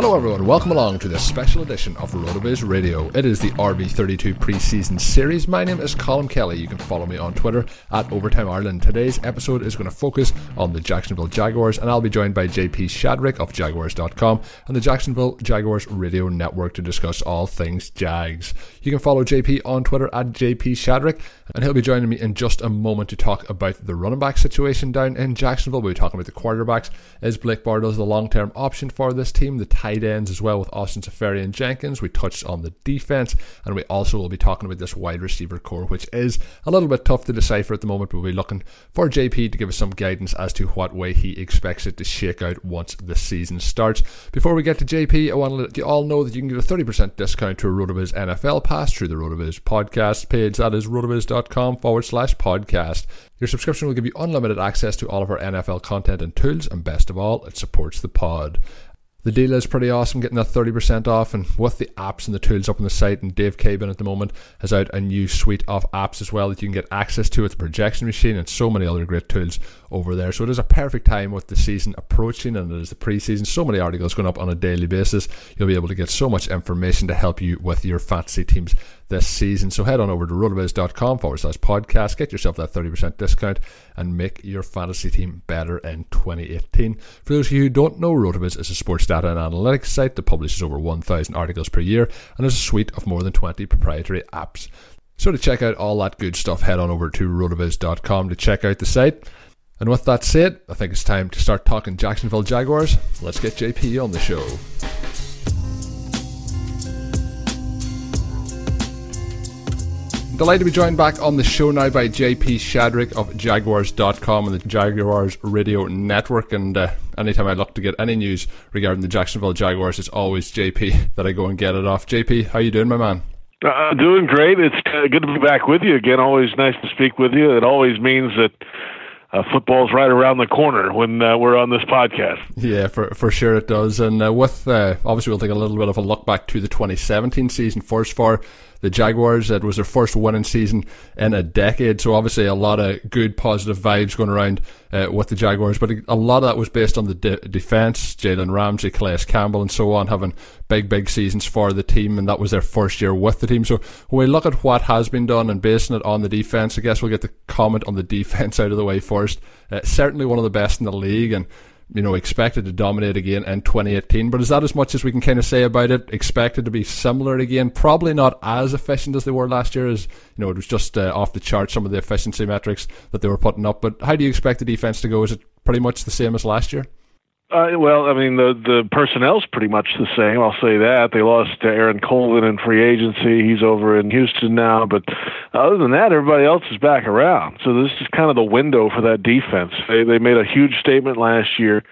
Hello, everyone. Welcome along to this special edition of RotoViz Radio. It is the RV32 preseason series. My name is Colm Kelly. You can follow me on Twitter at Overtime Ireland. Today's episode is going to focus on the Jacksonville Jaguars, and I'll be joined by JP Shadrick of Jaguars.com and the Jacksonville Jaguars Radio Network to discuss all things Jags. You can follow JP on Twitter at JP Shadrick, and he'll be joining me in just a moment to talk about the running back situation down in Jacksonville. We'll be talking about the quarterbacks. Is Blake Bortles the long term option for this team? The tight ends as well with Austin Seferian-Jenkins. We touched on the defense, and we also will be talking about this wide receiver core, which is a little bit tough to decipher at the moment. But we'll be looking for JP to give us some guidance as to what way he expects it to shake out once the season starts. Before we get to JP, I want to let you all know that you can get a 30% discount to a RotoViz NFL pass through the RotoViz podcast page. That is rotoviz.com forward slash podcast. Your subscription will give you unlimited access to all of our NFL content and tools, and best of all, it supports the pod. The deal is pretty awesome, getting that 30% off, and with the apps and the tools up on the site, and Dave Caban at the moment has out a new suite of apps as well that you can get access to with the projection machine and so many other great tools over there. So it is a perfect time with the season approaching, and it is the preseason. So many articles going up on a daily basis. You'll be able to get so much information to help you with your fantasy teams this season. So head on over to rotoviz.com forward slash podcast, get yourself that 30% discount, and make your fantasy team better in 2018. For those of you who don't know, RotoViz is a sports data and analytics site that publishes over 1,000 articles per year and has a suite of more than 20 proprietary apps. So to check out all that good stuff, head on over to rotoviz.com to check out the site. And with that said, I think it's time to start talking Jacksonville Jaguars. Let's get JP on the show. Delighted to be joined back on the show now by JP Shadrick of Jaguars.com and the Jaguars Radio Network. And uh, anytime I look to get any news regarding the Jacksonville Jaguars, it's always JP that I go and get it off. JP, how you doing, my man? Uh, doing great. It's uh, good to be back with you again. Always nice to speak with you. It always means that uh, football's right around the corner when uh, we're on this podcast. Yeah, for for sure it does. And uh, with uh, obviously we'll take a little bit of a look back to the 2017 season first for the Jaguars. It was their first winning season in a decade, so obviously a lot of good positive vibes going around uh, with the Jaguars. But a lot of that was based on the de- defense, Jalen Ramsey, Calais Campbell, and so on, having big big seasons for the team, and that was their first year with the team. So when we look at what has been done and basing it on the defense, I guess we'll get the comment on the defense out of the way first. Uh, certainly one of the best in the league, and you know, expected to dominate again in 2018. But is that as much as we can kind of say about it? Expected to be similar again? Probably not as efficient as they were last year. As you know, it was just uh, off the chart some of the efficiency metrics that they were putting up. But how do you expect the defense to go? Is it pretty much the same as last year? Uh, well, I mean, the the personnel's pretty much the same. I'll say that they lost Aaron Colvin in free agency. He's over in Houston now. But other than that, everybody else is back around. So this is kind of the window for that defense. They they made a huge statement last year.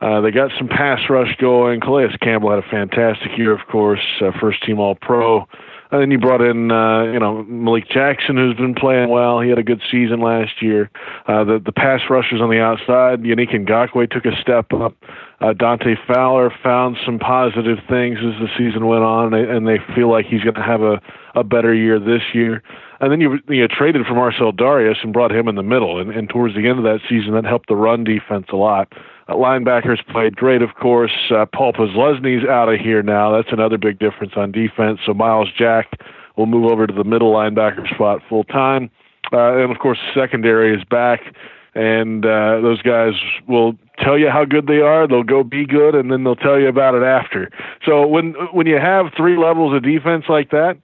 Uh, they got some pass rush going. Calais Campbell had a fantastic year, of course, uh, first team All Pro. And then you brought in, uh, you know, Malik Jackson, who's been playing well. He had a good season last year. Uh, the the pass rushers on the outside, Yannick Ngakoue took a step up. Uh, Dante Fowler found some positive things as the season went on, and they feel like he's going to have a a better year this year. And then you you traded for Marcell Dareus and brought him in the middle, and, and towards the end of that season, that helped the run defense a lot. Linebackers played great, of course. Uh, Paul Posluszny's out of here now. That's another big difference on defense. So Myles Jack will move over to the middle linebacker spot full time. Uh, and of course, secondary is back, and uh, those guys will tell you how good they are. They'll go be good, and then they'll tell you about it after. So when when you have three levels of defense like that,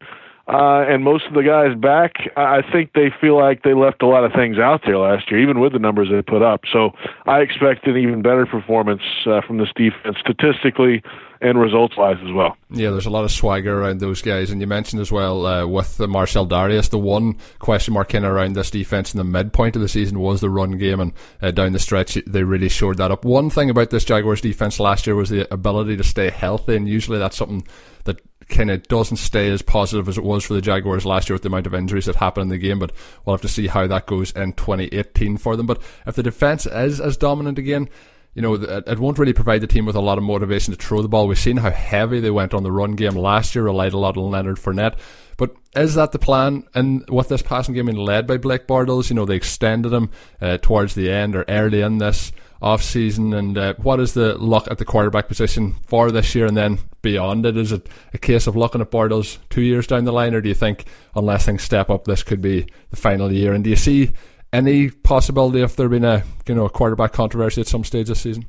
uh, and most of the guys back, I think they feel like they left a lot of things out there last year, even with the numbers they put up. So I expect an even better performance uh, from this defense statistically and results wise as well. Yeah, there's a lot of swagger around those guys, and you mentioned as well uh, with the Marcell Dareus, the one question mark in around this defense in the midpoint of the season was the run game, and uh, down the stretch they really shored that up. One thing about this Jaguars defense last year was the ability to stay healthy, and usually that's something that kind of doesn't stay as positive as it was for the Jaguars last year with the amount of injuries that happened in the game. But we'll have to see how that goes in 2018 for them. But if the defense is as dominant again, you know, it won't really provide the team with a lot of motivation to throw the ball. We've seen how heavy they went on the run game last year, relied a lot on Leonard Fournette. But is that the plan? And with this passing game being led by Blake Bortles, you know, they extended him uh, towards the end or early in this off season. And uh, what is the luck at the quarterback position for this year and then beyond it? Is it a case of looking at Bortles two years down the line, or do you think unless things step up, this could be the final year? And do you see any possibility of there being a you know a quarterback controversy at some stage this season?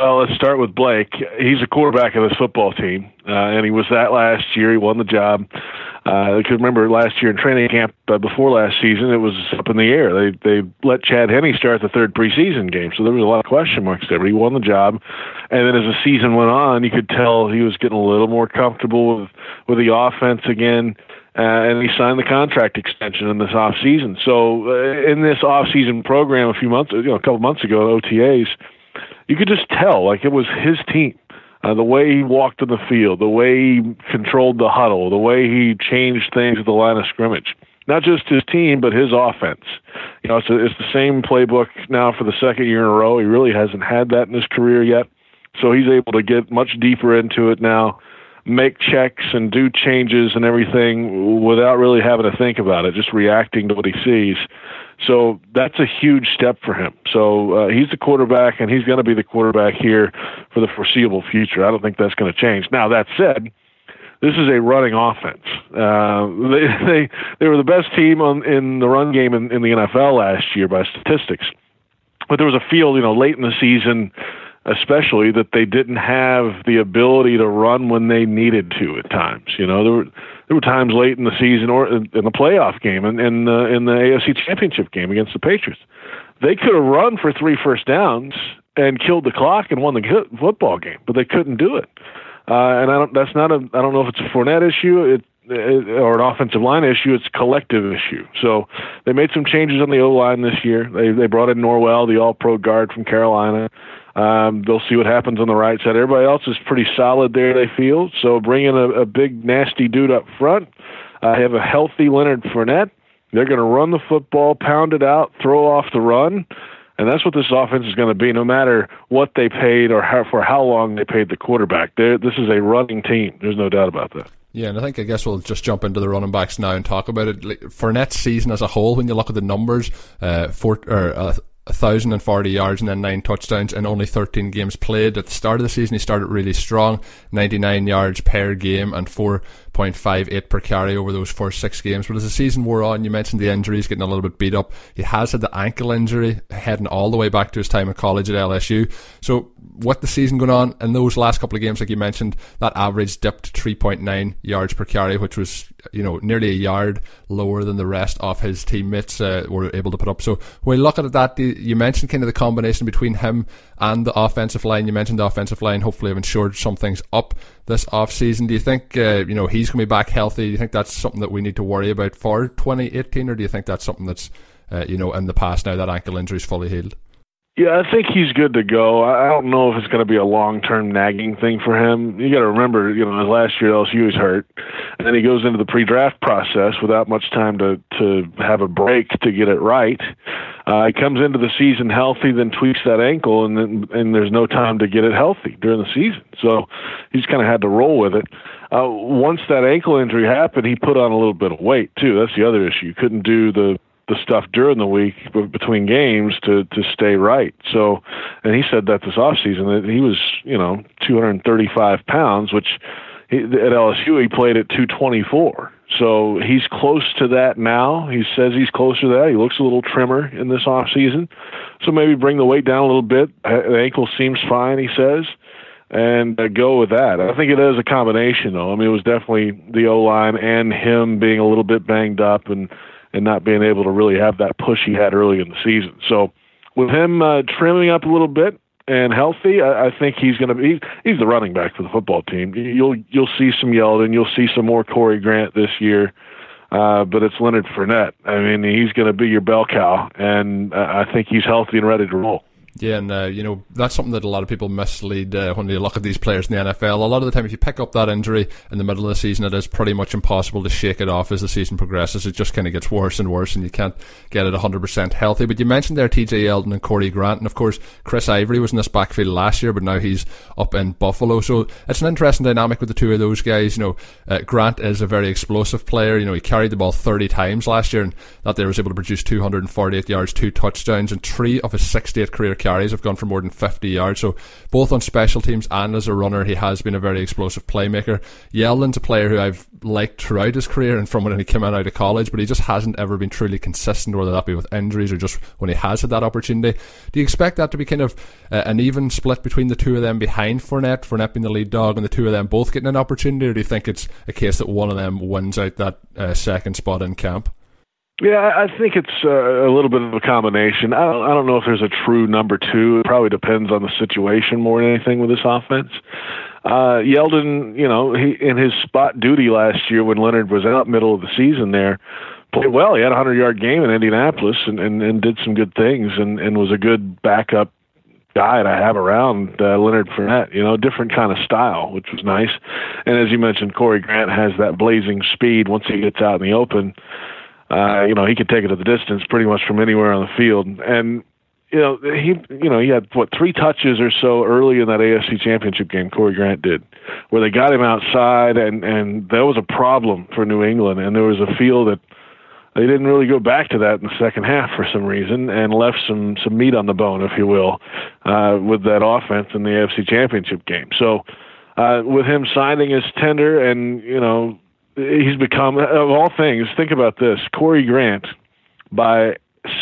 Well, let's start with Blake. He's a quarterback of this football team, uh, and he was that last year. He won the job. Uh, I could remember last year in training camp uh, before last season, it was up in the air. They they let Chad Henne start the third preseason game, so there was a lot of question marks there. But he won the job, and then as the season went on, you could tell he was getting a little more comfortable with with the offense again. Uh, and he signed the contract extension in this off season. So uh, in this off season program a few months, you know, a couple months ago, OTAs, you could just tell like it was his team. Uh, the way he walked in the field, the way he controlled the huddle, the way he changed things at the line of scrimmage. Not just his team, but his offense. You know, it's, a, it's the same playbook now for the second year in a row. He really hasn't had that in his career yet. So he's able to get much deeper into it now, make checks and do changes and everything without really having to think about it, just reacting to what he sees. So that's a huge step for him. So uh, he's the quarterback, and he's going to be the quarterback here for the foreseeable future. I don't think that's going to change. Now that said, this is a running offense. Uh, they, they they were the best team on in the run game in, in the NFL last year by statistics, but there was a feel, you know, late in the season especially that they didn't have the ability to run when they needed to at times. You know, there were there were times late in the season or in the playoff game and in the in the AFC Championship game against the Patriots, they could have run for three first downs and killed the clock and won the football game, but they couldn't do it. Uh, and I don't. That's not a. I don't know if it's a Fournette issue. It, or an offensive line issue, it's a collective issue. So they made some changes on the O line this year. They they brought in Norwell, the All Pro guard from Carolina. Um, they'll see what happens on the right side. Everybody else is pretty solid there, they feel. So bring in a, a big, nasty dude up front. Uh, have a healthy Leonard Fournette. They're going to run the football, pound it out, throw off the run. And that's what this offense is going to be, no matter what they paid or how, for how long they paid the quarterback. They're, this is a running team. There's no doubt about that. Yeah, and I think I guess we'll just jump into the running backs now and talk about it. Fournette's season as a whole, when you look at the numbers, uh, four, or, uh, 1,040 yards and then nine touchdowns in only 13 games played. At the start of the season, he started really strong 99 yards per game and 4.58 per carry over those first six games. But as the season wore on, you mentioned the injuries getting a little bit beat up. He has had the ankle injury heading all the way back to his time at college at LSU. So, with the season going on, in those last couple of games, like you mentioned, that average dipped to 3.9 yards per carry, which was you know nearly a yard lower than the rest of his teammates uh, were able to put up. So when we look at that, you mentioned kind of the combination between him and the offensive line. You mentioned the offensive line hopefully have ensured some things up this off season. Do you think uh, you know he's going to be back healthy? Do you think that's something that we need to worry about for 2018, or do you think that's something that's uh, you know in the past now that ankle injury is fully healed? Yeah, I think he's good to go. I don't know if it's going to be a long-term nagging thing for him. You got to remember, you know, last year LSU was hurt, and then he goes into the pre-draft process without much time to to have a break to get it right. Uh, he comes into the season healthy, then tweaks that ankle, and then and there's no time to get it healthy during the season. So he's kind of had to roll with it. Uh, once that ankle injury happened, he put on a little bit of weight too. That's the other issue. Couldn't do the the stuff during the week between games to to stay right. So, and he said that this off season that he was you know 235 pounds, which at LSU he played at 224. So he's close to that now. He says he's closer to that. He looks a little trimmer in this off season. So maybe bring the weight down a little bit. The ankle seems fine, he says and uh, go with that. I think it is a combination, though. I mean, it was definitely the O line and him being a little bit banged up, and and not being able to really have that push he had early in the season. So with him uh, trimming up a little bit and healthy, I, I think he's going to be he's the running back for the football team. You'll you'll see some Yeldon, you'll see some more Corey Grant this year. Uh, but it's Leonard Fournette. I mean, he's going to be your bell cow, and uh, I think he's healthy and ready to roll. Yeah, and uh, you know that's something that a lot of people mislead uh, when they look at these players in the NFL. A lot of the time, if you pick up that injury in the middle of the season, it is pretty much impossible to shake it off as the season progresses. It just kind of gets worse and worse, and you can't get it 100% healthy. But you mentioned there T.J. Yeldon and Corey Grant, and of course Chris Ivory was in this backfield last year, but now he's up in Buffalo. So it's an interesting dynamic with the two of those guys. You know, uh, Grant is a very explosive player. You know, he carried the ball 30 times last year, and that there was able to produce 248 yards, two touchdowns, and three of his 68 career carries have gone for more than 50 yards. So both on special teams and as a runner, he has been a very explosive playmaker. Yeldon's a player who I've liked throughout his career and from when he came out of college, but he just hasn't ever been truly consistent, whether that be with injuries or just when he has had that opportunity. Do you expect that to be kind of uh, an even split between the two of them behind Fournette, Fournette being the lead dog, and the two of them both getting an opportunity, or do you think it's a case that one of them wins out that uh, second spot in camp? Yeah, I think it's uh, a little bit of a combination. I don't, I don't know if there's a true number two. It probably depends on the situation more than anything with this offense. Uh, Yeldon, you know, he in his spot duty last year when Leonard was out middle of the season there, played well. He had a hundred yard game in Indianapolis and, and, and did some good things and, and was a good backup guy to have around uh, Leonard Fournette. You know, different kind of style, which was nice. And as you mentioned, Corey Grant has that blazing speed once he gets out in the open uh, you know, he could take it to the distance pretty much from anywhere on the field. And you know, he you know he had what three touches or so early in that AFC Championship game. Corey Grant did, where they got him outside, and and that was a problem for New England. And there was a feel that they didn't really go back to that in the second half for some reason, and left some some meat on the bone, if you will, uh, with that offense in the AFC Championship game. So. Uh, with him signing his tender and you know he's become of all things. Think about this: Corey Grant, by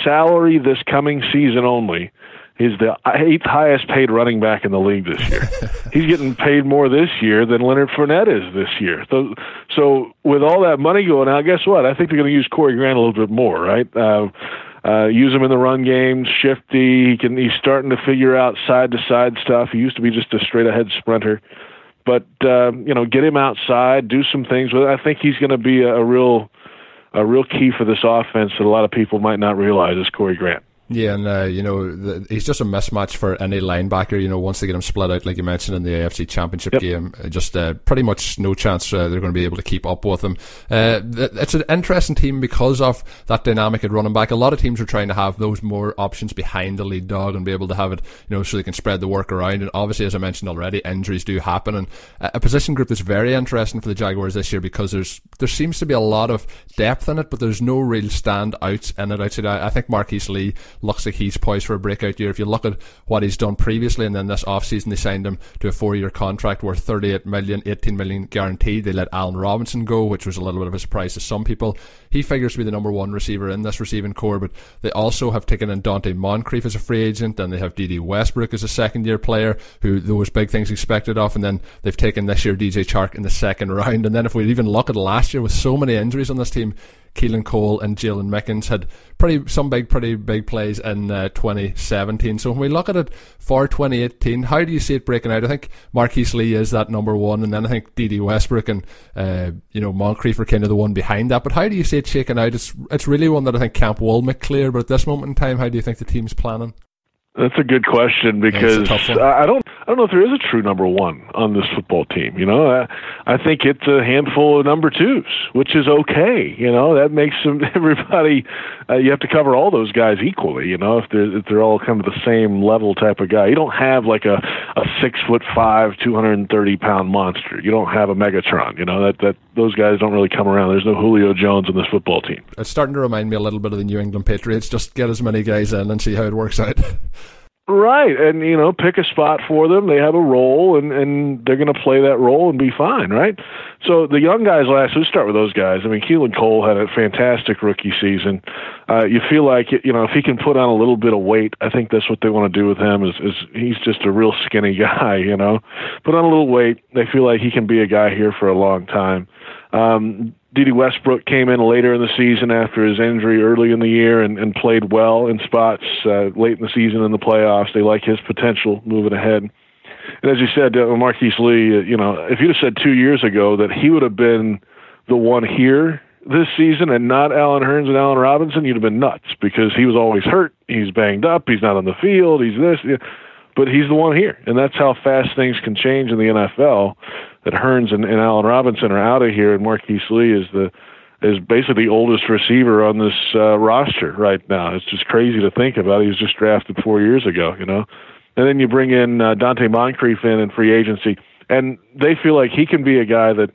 salary this coming season only, is the eighth highest paid running back in the league this year. he's getting paid more this year than Leonard Fournette is this year. So, so with all that money going out, guess what? I think they're going to use Corey Grant a little bit more, right? Uh, uh, use him in the run game, shifty. He can. He's starting to figure out side to side stuff. He used to be just a straight ahead sprinter but uh, you know, get him outside, do some things with. It. I think he's going to be a, a real, a real key for this offense that a lot of people might not realize is Corey Grant. Yeah, and uh, you know the, he's just a mismatch for any linebacker. You know, once they get him split out, like you mentioned in the AFC Championship yep. game, uh, just uh, pretty much no chance uh, they're going to be able to keep up with him. Uh, it's an interesting team because of that dynamic at running back. A lot of teams are trying to have those more options behind the lead dog and be able to have it, you know, so they can spread the work around. And obviously, as I mentioned already, injuries do happen, and a position group that's very interesting for the Jaguars this year because there's there seems to be a lot of depth in it, but there's no real standouts in it. Outside, I, I think Marquise Lee looks like he's poised for a breakout year. If you look at what he's done previously, and then this offseason they signed him to a four-year contract worth 38 million, 18 million guaranteed. They let Allen Robinson go, which was a little bit of a surprise to some people. He figures to be the number one receiver in this receiving core, but they also have taken in Donte Moncrief as a free agent, and they have Dede Westbrook as a second-year player, who there was big things expected of, and then they've taken this year DJ Chark in the second round. And then if we even look at last year with so many injuries on this team, Keelan Cole and Jaydon Mickens had pretty some big, pretty big plays in uh, 2017. So when we look at it for 2018, how do you see it breaking out? I think Marquise Lee is that number one, and then I think Dede Westbrook and uh, you know Moncrief are kind of the one behind that. But how do you see it shaking out? It's it's really one that I think Camp will make clear. But at this moment in time, how do you think the team's planning? That's a good question because I don't I don't know if there is a true number one on this football team. You know, I, I think it's a handful of number twos, which is okay. You know, that makes them everybody. Uh, you have to cover all those guys equally. You know, if they're if they're all kind of the same level type of guy. You don't have like a a six foot five, two hundred and thirty pound monster. You don't have a Megatron. You know that that those guys don't really come around. There's no Julio Jones on this football team. It's starting to remind me a little bit of the New England Patriots. Just get as many guys in and see how it works out. Right, and you know, pick a spot for them. They have a role, and and they're going to play that role and be fine, right? So the young guys last. Let's start with those guys. I mean, Keelan Cole had a fantastic rookie season. Uh, you feel like you know if he can put on a little bit of weight, I think that's what they want to do with him. Is is he's just a real skinny guy, you know? Put on a little weight. They feel like he can be a guy here for a long time. Um, Dede Westbrook came in later in the season after his injury early in the year and, and played well in spots uh, late in the season in the playoffs. They like his potential moving ahead. And as you said, uh, Marquise Lee, uh, you know, if you'd have said two years ago that he would have been the one here this season and not Allen Hurns and Allen Robinson, you'd have been nuts because he was always hurt. He's banged up. He's not on the field. He's this. But he's the one here. And that's how fast things can change in the NFL that Hurns and, and Allen Robinson are out of here, and Marquise Lee is the is basically the oldest receiver on this uh, roster right now. It's just crazy to think about. He was just drafted four years ago, you know. And then you bring in uh, Donte Moncrief in in free agency, and they feel like he can be a guy that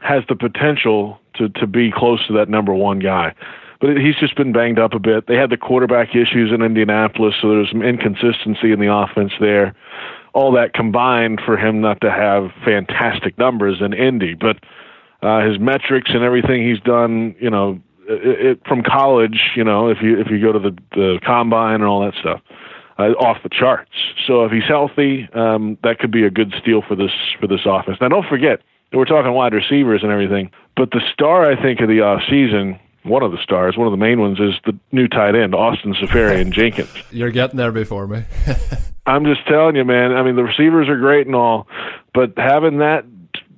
has the potential to to be close to that number one guy. But he's just been banged up a bit. They had the quarterback issues in Indianapolis, so there's some inconsistency in the offense there all that combined for him not to have fantastic numbers in Indy. But uh, his metrics and everything he's done, you know, it, it, from college, you know, if you if you go to the the combine and all that stuff, uh, off the charts. So if he's healthy, um, that could be a good steal for this for this offense. Now, don't forget we're talking wide receivers and everything, but the star I think of the off season one of the stars, one of the main ones, is the new tight end, Austin Seferian-Jenkins. You're getting there before me. I'm just telling you, man. I mean, the receivers are great and all, but having that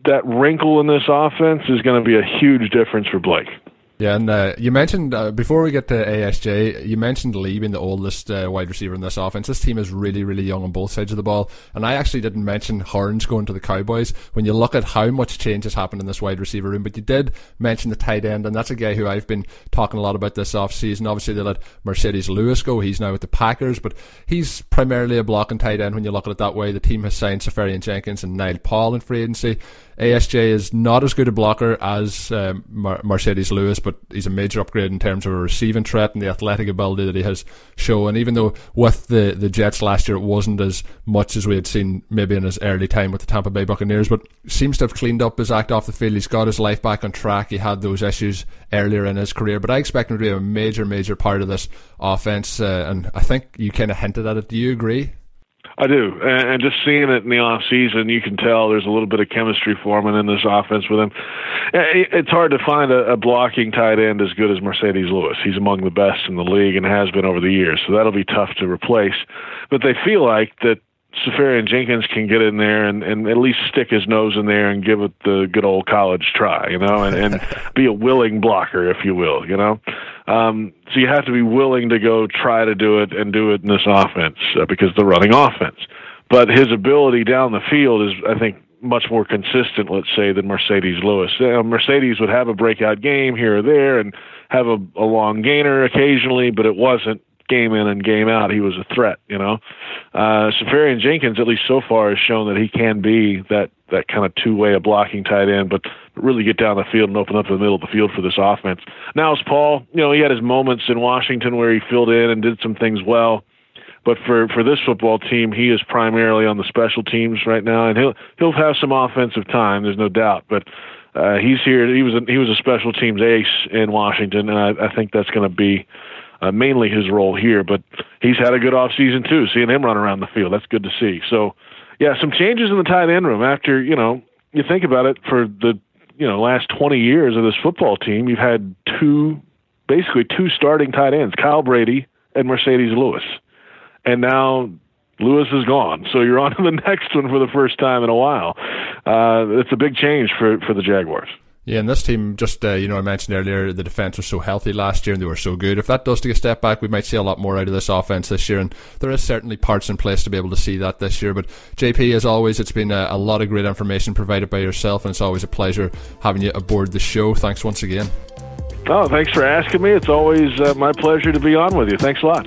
that wrinkle in this offense is going to be a huge difference for Blake. Yeah, and uh, you mentioned uh, before we get to ASJ, you mentioned Lee being the oldest uh, wide receiver in this offense. This team is really, really young on both sides of the ball, and I actually didn't mention Hurns going to the Cowboys. When you look at how much change has happened in this wide receiver room, but you did mention the tight end, and that's a guy who I've been talking a lot about this offseason. Obviously, they let Marcedes Lewis go; he's now with the Packers, but he's primarily a blocking tight end. When you look at it that way, the team has signed Seferian-Jenkins and Niles Paul in free agency. ASJ is not as good a blocker as um, Mar- Marcedes Lewis, but he's a major upgrade in terms of a receiving threat and the athletic ability that he has shown. Even though with the, the Jets last year it wasn't as much as we had seen maybe in his early time with the Tampa Bay Buccaneers, but seems to have cleaned up his act off the field. He's got his life back on track. He had those issues earlier in his career, but I expect him to be a major, major part of this offense. Uh, and I think you kind of hinted at it. Do you agree? I do, and, just seeing it in the off season, you can tell there's a little bit of chemistry forming in this offense with him. It's hard to find a, a blocking tight end as good as Marcedes Lewis. He's among the best in the league and has been over the years, so that'll be tough to replace. But they feel like that Seferian Jenkins can get in there and, and at least stick his nose in there and give it the good old college try, you know, and, and be a willing blocker, if you will, you know. Um, so you have to be willing to go try to do it and do it in this offense uh, because the running offense. But his ability down the field is, I think, much more consistent, let's say, than Marcedes Lewis. Uh, Marcedes would have a breakout game here or there and have a, a long gainer occasionally, but it wasn't game in and game out. He was a threat, you know. Uh, Seferian Jenkins, at least so far, has shown that he can be that that kind of two way of blocking tight end, but really get down the field and open up the middle of the field for this offense. Now, as Paul, you know, he had his moments in Washington where he filled in and did some things well. But for for this football team, he is primarily on the special teams right now, and he'll he'll have some offensive time. There's no doubt, but uh, he's here. He was a, he was a special teams ace in Washington, and I, I think that's going to be uh, mainly his role here. But he's had a good off season too. Seeing him run around the field, that's good to see. So, yeah, some changes in the tight end room. After you know, you think about it, for the you know last 20 years of this football team, you've had two, basically two starting tight ends, Kyle Brady and Marcedes Lewis and now Lewis is gone. So you're on to the next one for the first time in a while. Uh, it's a big change for for the Jaguars. Yeah, and this team, just uh, you know, I mentioned earlier, the defense was so healthy last year and they were so good. If that does take a step back, we might see a lot more out of this offense this year, and there is certainly parts in place to be able to see that this year. But JP, as always, it's been a, a lot of great information provided by yourself, and it's always a pleasure having you aboard the show. Thanks once again. Oh, thanks for asking me. It's always uh, my pleasure to be on with you. Thanks a lot.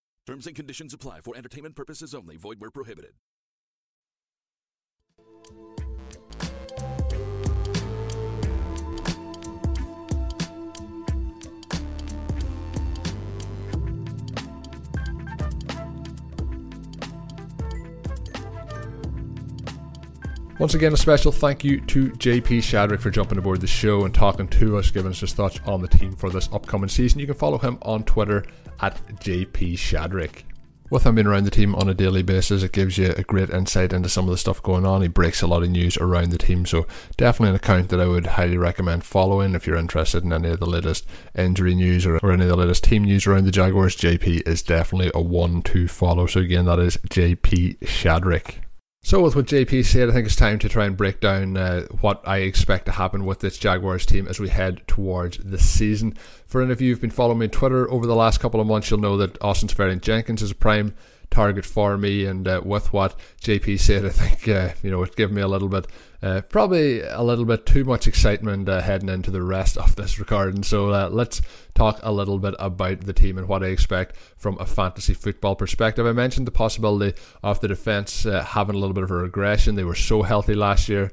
Terms and conditions apply for entertainment purposes only. Void where prohibited. Once again, a special thank you to JP Shadrick for jumping aboard the show and talking to us, giving us his thoughts on the team for this upcoming season. You can follow him on Twitter at JP Shadrick. With him being around the team on a daily basis, it gives you a great insight into some of the stuff going on. He breaks a lot of news around the team, so definitely an account that I would highly recommend following if you're interested in any of the latest injury news or, or any of the latest team news around the Jaguars. JP is definitely a one to follow. So again, that is JP Shadrick. So, with what JP said, I think it's time to try and break down uh, what I expect to happen with this Jaguars team as we head towards the season. For any of you who've been following me on Twitter over the last couple of months, you'll know that Austin Seferian Jenkins is a prime target for me. And uh, with what JP said, I think uh, you know it gave me a little bit, uh, probably a little bit too much excitement uh, heading into the rest of this recording. So uh, let's talk a little bit about the team and what I expect from a fantasy football perspective. I mentioned the possibility of the defense uh, having a little bit of a regression. They were so healthy last year.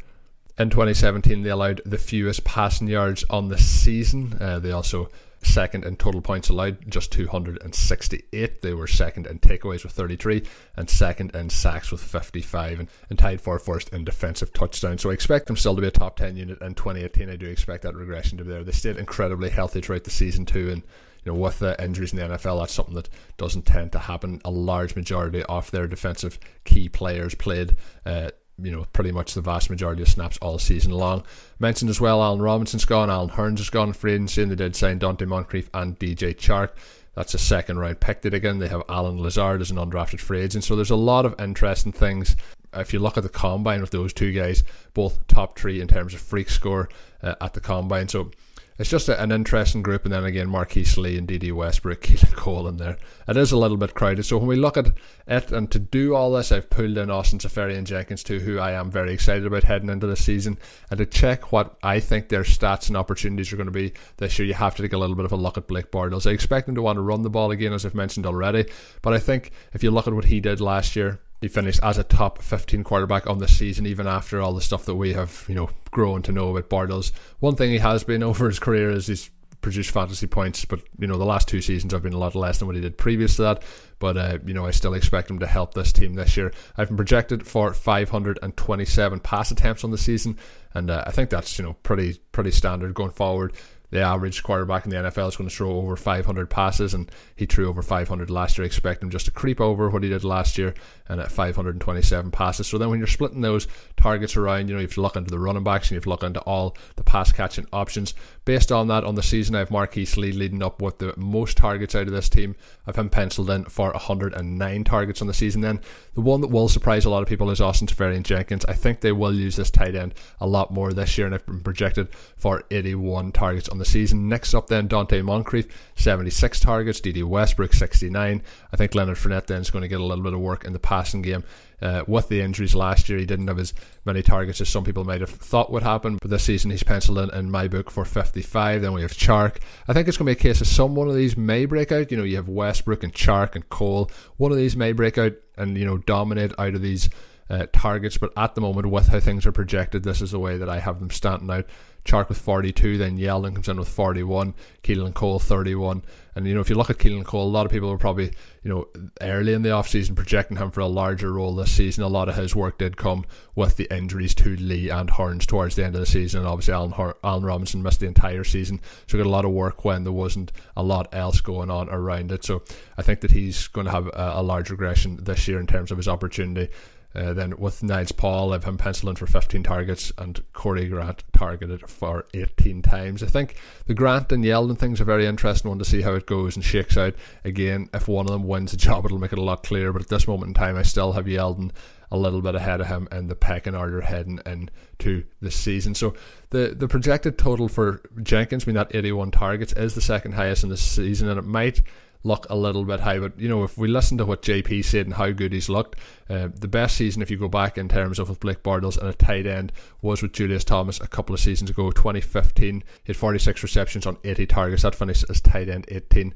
In 2017, they allowed the fewest passing yards on the season. they also second in total points allowed, just 268. They were second in takeaways with 33 and second in sacks with 55 and, and tied for first in defensive touchdowns. So I expect them still to be a top 10 unit in 2018. I do expect that regression to be there. They stayed incredibly healthy throughout the season too and you know, with the injuries in the NFL, that's something that doesn't tend to happen. A large majority of their defensive key players played uh, you know, pretty much the vast majority of snaps all season long. Mentioned as well, Allen Robinson's gone, Allen Hurns has gone free agency, and they did sign Donte Moncrief and DJ Chark. That's a second round pick. Did again, they have Allen Lazard as an undrafted free agent. So there's a lot of interesting things. If you look at the combine with those two guys, both top three in terms of freak score uh, at the combine. So it's just a, an interesting group. And then again, Marquise Lee and Dede Westbrook, Keelan Cole in there. It is a little bit crowded. So when we look at it and to do all this, I've pulled in Austin Seferian-Jenkins too, who I am very excited about heading into the season. And to check what I think their stats and opportunities are going to be this year, you have to take a little bit of a look at Blake Bortles. I expect him to want to run the ball again, as I've mentioned already. But I think if you look at what he did last year, he finished as a top 15 quarterback on the season, even after all the stuff that we have, you know, grown to know about Bortles. One thing he has been over his career is he's produced fantasy points, but you know the last two seasons have been a lot less than what he did previous to that. But uh, you know I still expect him to help this team this year. I've been projected for 527 pass attempts on the season, and uh, I think that's you know pretty pretty standard going forward the average quarterback in the NFL is going to throw over 500 passes, and he threw over 500 last year. I expect him just to creep over what he did last year and at 527 passes. So then when you're splitting those targets around, you know, you have to look into the running backs and you have to look into all the pass catching options. Based on that, on the season, I have Marquise Lee leading up with the most targets out of this team. I've him penciled in for 109 targets on the season. Then the one that will surprise a lot of people is Austin Seferian-Jenkins. I think they will use this tight end a lot more this year, and I've been projected for 81 targets on the season. Next up, then Donte Moncrief, 76 targets. Dede Westbrook, 69. I think Leonard Fournette then is going to get a little bit of work in the passing game. Uh, with the injuries last year, he didn't have as many targets as some people might have thought would happen. But this season, he's penciled in in my book for 55. Then we have Chark. I think it's going to be a case of some one of these may break out. You know, you have Westbrook and Chark and Cole. One of these may break out and you know dominate out of these uh, targets. But at the moment, with how things are projected, this is the way that I have them standing out. Chark with 42, then Yeldon comes in with 41, Keelan Cole 31. And, you know, if you look at Keelan Cole, a lot of people were probably, you know, early in the offseason projecting him for a larger role this season. A lot of his work did come with the injuries to Lee and Hurns towards the end of the season. And obviously, Allen, Hor- Allen Robinson missed the entire season. So, got a lot of work when there wasn't a lot else going on around it. So, I think that he's going to have a, a large regression this year in terms of his opportunity. Uh, then with Niles Paul, I've him penciled in for 15 targets and Corey Grant targeted for 18 times. I think the Grant and Yeldon thing's a very interesting one to see how it goes and shakes out. Again, if one of them wins the job, it'll make it a lot clearer. But at this moment in time, I still have Yeldon a little bit ahead of him in the pecking order heading into the season. So the the projected total for Jenkins, mean that 81 targets, is the second highest in the season, and it might look a little bit high. But you know, if we listen to what JP said and how good he's looked, uh, the best season, if you go back in terms of with Blake Bortles and a tight end, was with Julius Thomas a couple of seasons ago, 2015. He had 46 receptions on 80 targets. That finished as tight end 18.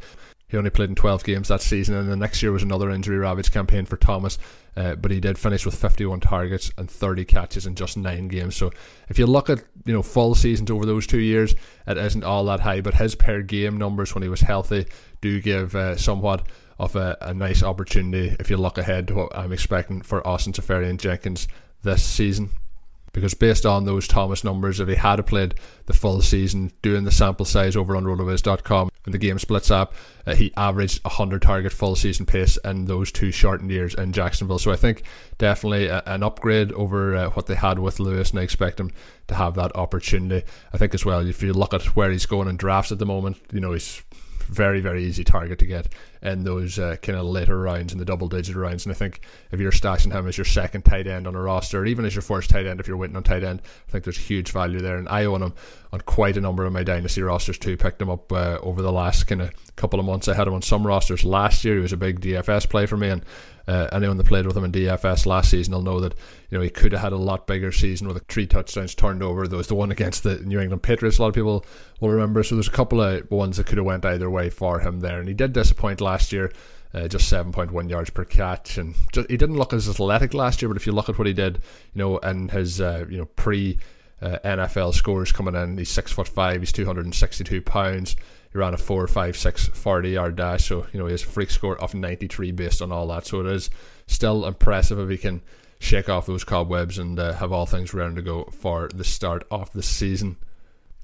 He only played in 12 games that season, and the next year was another injury ravaged campaign for Thomas. Uh, but he did finish with 51 targets and 30 catches in just nine games. So if you look at you know full seasons over those two years, it isn't all that high. But his per game numbers when he was healthy do give uh, somewhat of a, a, nice opportunity if you look ahead to what I'm expecting for Austin Seferian-Jenkins this season because based on those Thomas numbers, if he had played the full season, doing the sample size over on rotoviz.com and the game splits up, uh, he averaged 100 target full season pace in those two shortened years in Jacksonville. So I think definitely a, an upgrade over uh, what they had with Lewis, and I expect him to have that opportunity. I think as well, if you look at where he's going in drafts at the moment, you know, he's very, very easy target to get in those uh, kind of later rounds, in the double digit rounds. And I think if you're stashing him as your second tight end on a roster, or even as your first tight end, if you're waiting on tight end, I think there's huge value there. And I own him on quite a number of my dynasty rosters too. Picked him up uh, over the last kind of couple of months. I had him on some rosters last year. He was a big DFS play for me, and uh, anyone that played with him in DFS last season will know that you know he could have had a lot bigger season with three touchdowns turned over. There was the one against the New England Patriots. A lot of people will remember. So there's a couple of ones that could have went either way for him there, and he did disappoint last year. Uh, just 7.1 yards per catch, and just, he didn't look as athletic last year. But if you look at what he did, you know, and his uh, you know pre uh, NFL scores coming in, he's six foot five, he's 262 pounds. He ran a four, five, six, 40 yard dash. So, you know, a freak score of 93 based on all that. So it is still impressive if he can shake off those cobwebs and uh, have all things ready to go for the start of the season.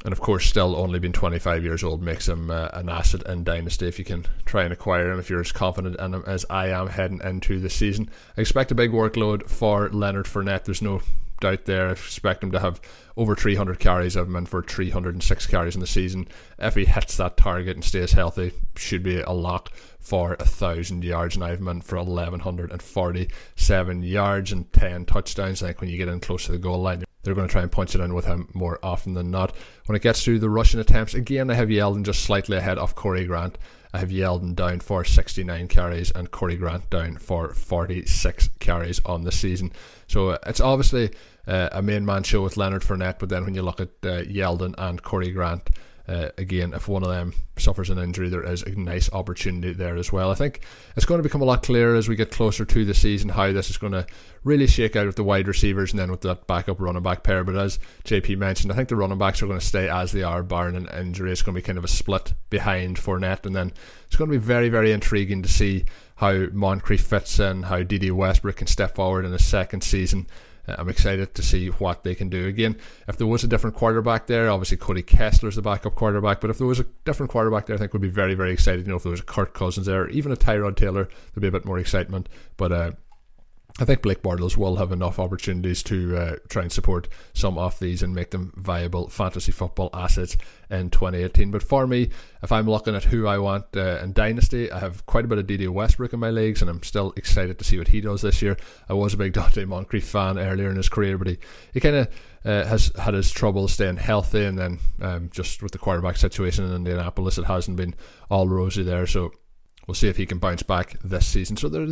And of course, still only being 25 years old makes him uh, an asset in Dynasty if you can try and acquire him if you're as confident in him as I am heading into the season. I expect a big workload for Leonard Fournette. There's no doubt there. I expect him to have over 300 carries. I've meant for 306 carries in the season. If he hits that target and stays healthy, should be a lock for a thousand yards. And I've meant for 1147 yards and 10 touchdowns. I think when you get in close to the goal line, they're going to try and punch it in with him more often than not. When it gets to the rushing attempts, again, I have Yeldon just slightly ahead of Corey Grant. I have Yeldon down for 69 carries and Corey Grant down for 46 carries on the season. So uh, it's obviously uh, a main man show with Leonard Fournette, but then when you look at uh, Yeldon and Corey Grant, uh, again, if one of them suffers an injury, there is a nice opportunity there as well. I think it's going to become a lot clearer as we get closer to the season how this is going to really shake out with the wide receivers and then with that backup running back pair. But as JP mentioned, I think the running backs are going to stay as they are, barring an injury. It's going to be kind of a split behind Fournette, and then it's going to be very, very intriguing to see how Moncrief fits in, how Dede Westbrook can step forward in his second season. I'm excited to see what they can do. Again, if there was a different quarterback there, obviously Cody Kessler's the backup quarterback, but if there was a different quarterback there, I think would be very, very excited. You know, if there was a Kirk Cousins there, even a Tyrod Taylor, there'd be a bit more excitement. But uh, I think Blake Bortles will have enough opportunities to uh, try and support some of these and make them viable fantasy football assets in 2018. But for me, if I'm looking at who I want uh, in Dynasty, I have quite a bit of Dede Westbrook in my leagues, and I'm still excited to see what he does this year. I was a big Donte Moncrief fan earlier in his career, but he, he kind of uh, has had his trouble staying healthy, and then um, just with the quarterback situation in Indianapolis, it hasn't been all rosy there. So we'll see if he can bounce back this season. So there,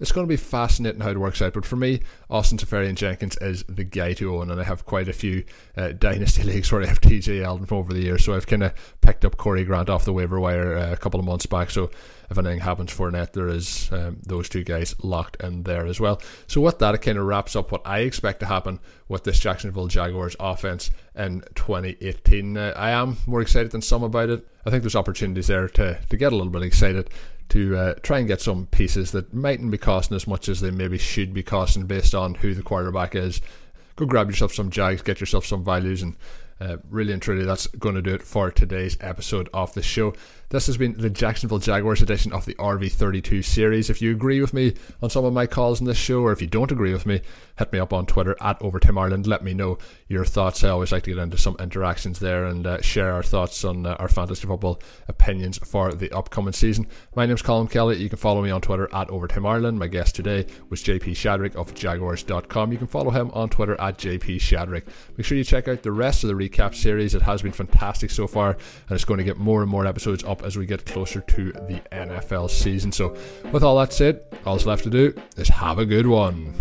it's going to be fascinating how it works out. But for me, Austin Seferian-Jenkins is the guy to own, and I have quite a few uh, dynasty leagues where I have TJ Yeldon from over the years. So I've kind of picked up Corey Grant off the waiver wire uh, a couple of months back. So if anything happens Fournette, there is um, those two guys locked in there as well. So with that, it kind of wraps up what I expect to happen with this Jacksonville Jaguars offense in 2018. Uh, I am more excited than some about it. I think there's opportunities there to to get a little bit excited to uh, try and get some pieces that mightn't be costing as much as they maybe should be costing based on who the quarterback is. Go grab yourself some Jags, get yourself some values, and uh, really and truly, that's going to do it for today's episode of the show. This has been the Jacksonville Jaguars edition of the RV32 series. If you agree with me on some of my calls in this show, or if you don't agree with me, hit me up on Twitter at Overtime Ireland. Let me know your thoughts. I always like to get into some interactions there and uh, share our thoughts on uh, our fantasy football opinions for the upcoming season. My name's Colm Kelly. You can follow me on Twitter at Overtime Ireland. My guest today was JP Shadrick of Jaguars.com. You can follow him on Twitter at JP Shadrick. Make sure you check out the rest of the recap series. It has been fantastic so far, and it's going to get more and more episodes up up as we get closer to the NFL season. So, with all that said, all that's left to do is have a good one.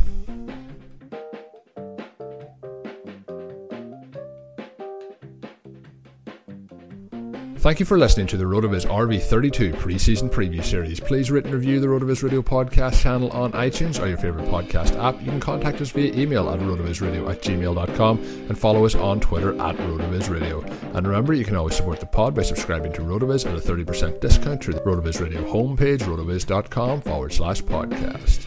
Thank you for listening to the RotoViz RV32 preseason preview series. Please rate and review the RotoViz Radio podcast channel on iTunes or your favorite podcast app. You can contact us via email at rotovizradio at gmail.com and follow us on Twitter at RotoVizRadio. And remember, you can always support the pod by subscribing to RotoViz at a 30% discount through the RotoViz Radio homepage, rotoviz.com forward slash podcast.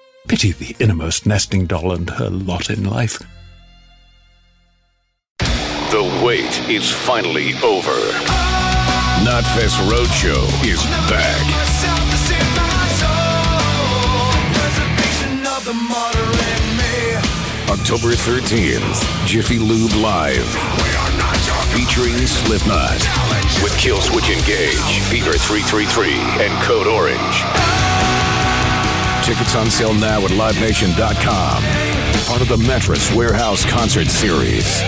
Pity the innermost nesting doll and her lot in life. The wait is finally over. Knotfest Roadshow is back. October 13th, Jiffy Lube Live. Featuring Slipknot. With Killswitch Engage, Fever 333, and Code Orange. Tickets on sale now at LiveNation.com. Part of the Mattress Warehouse Concert Series.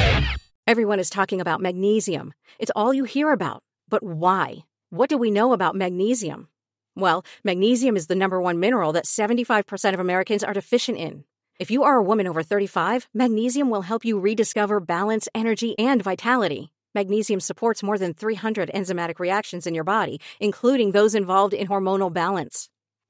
Everyone is talking about magnesium. It's all you hear about. But why? What do we know about magnesium? Well, magnesium is the number one mineral that 75% of Americans are deficient in. If you are a woman over 35, magnesium will help you rediscover balance, energy, and vitality. Magnesium supports more than 300 enzymatic reactions in your body, including those involved in hormonal balance.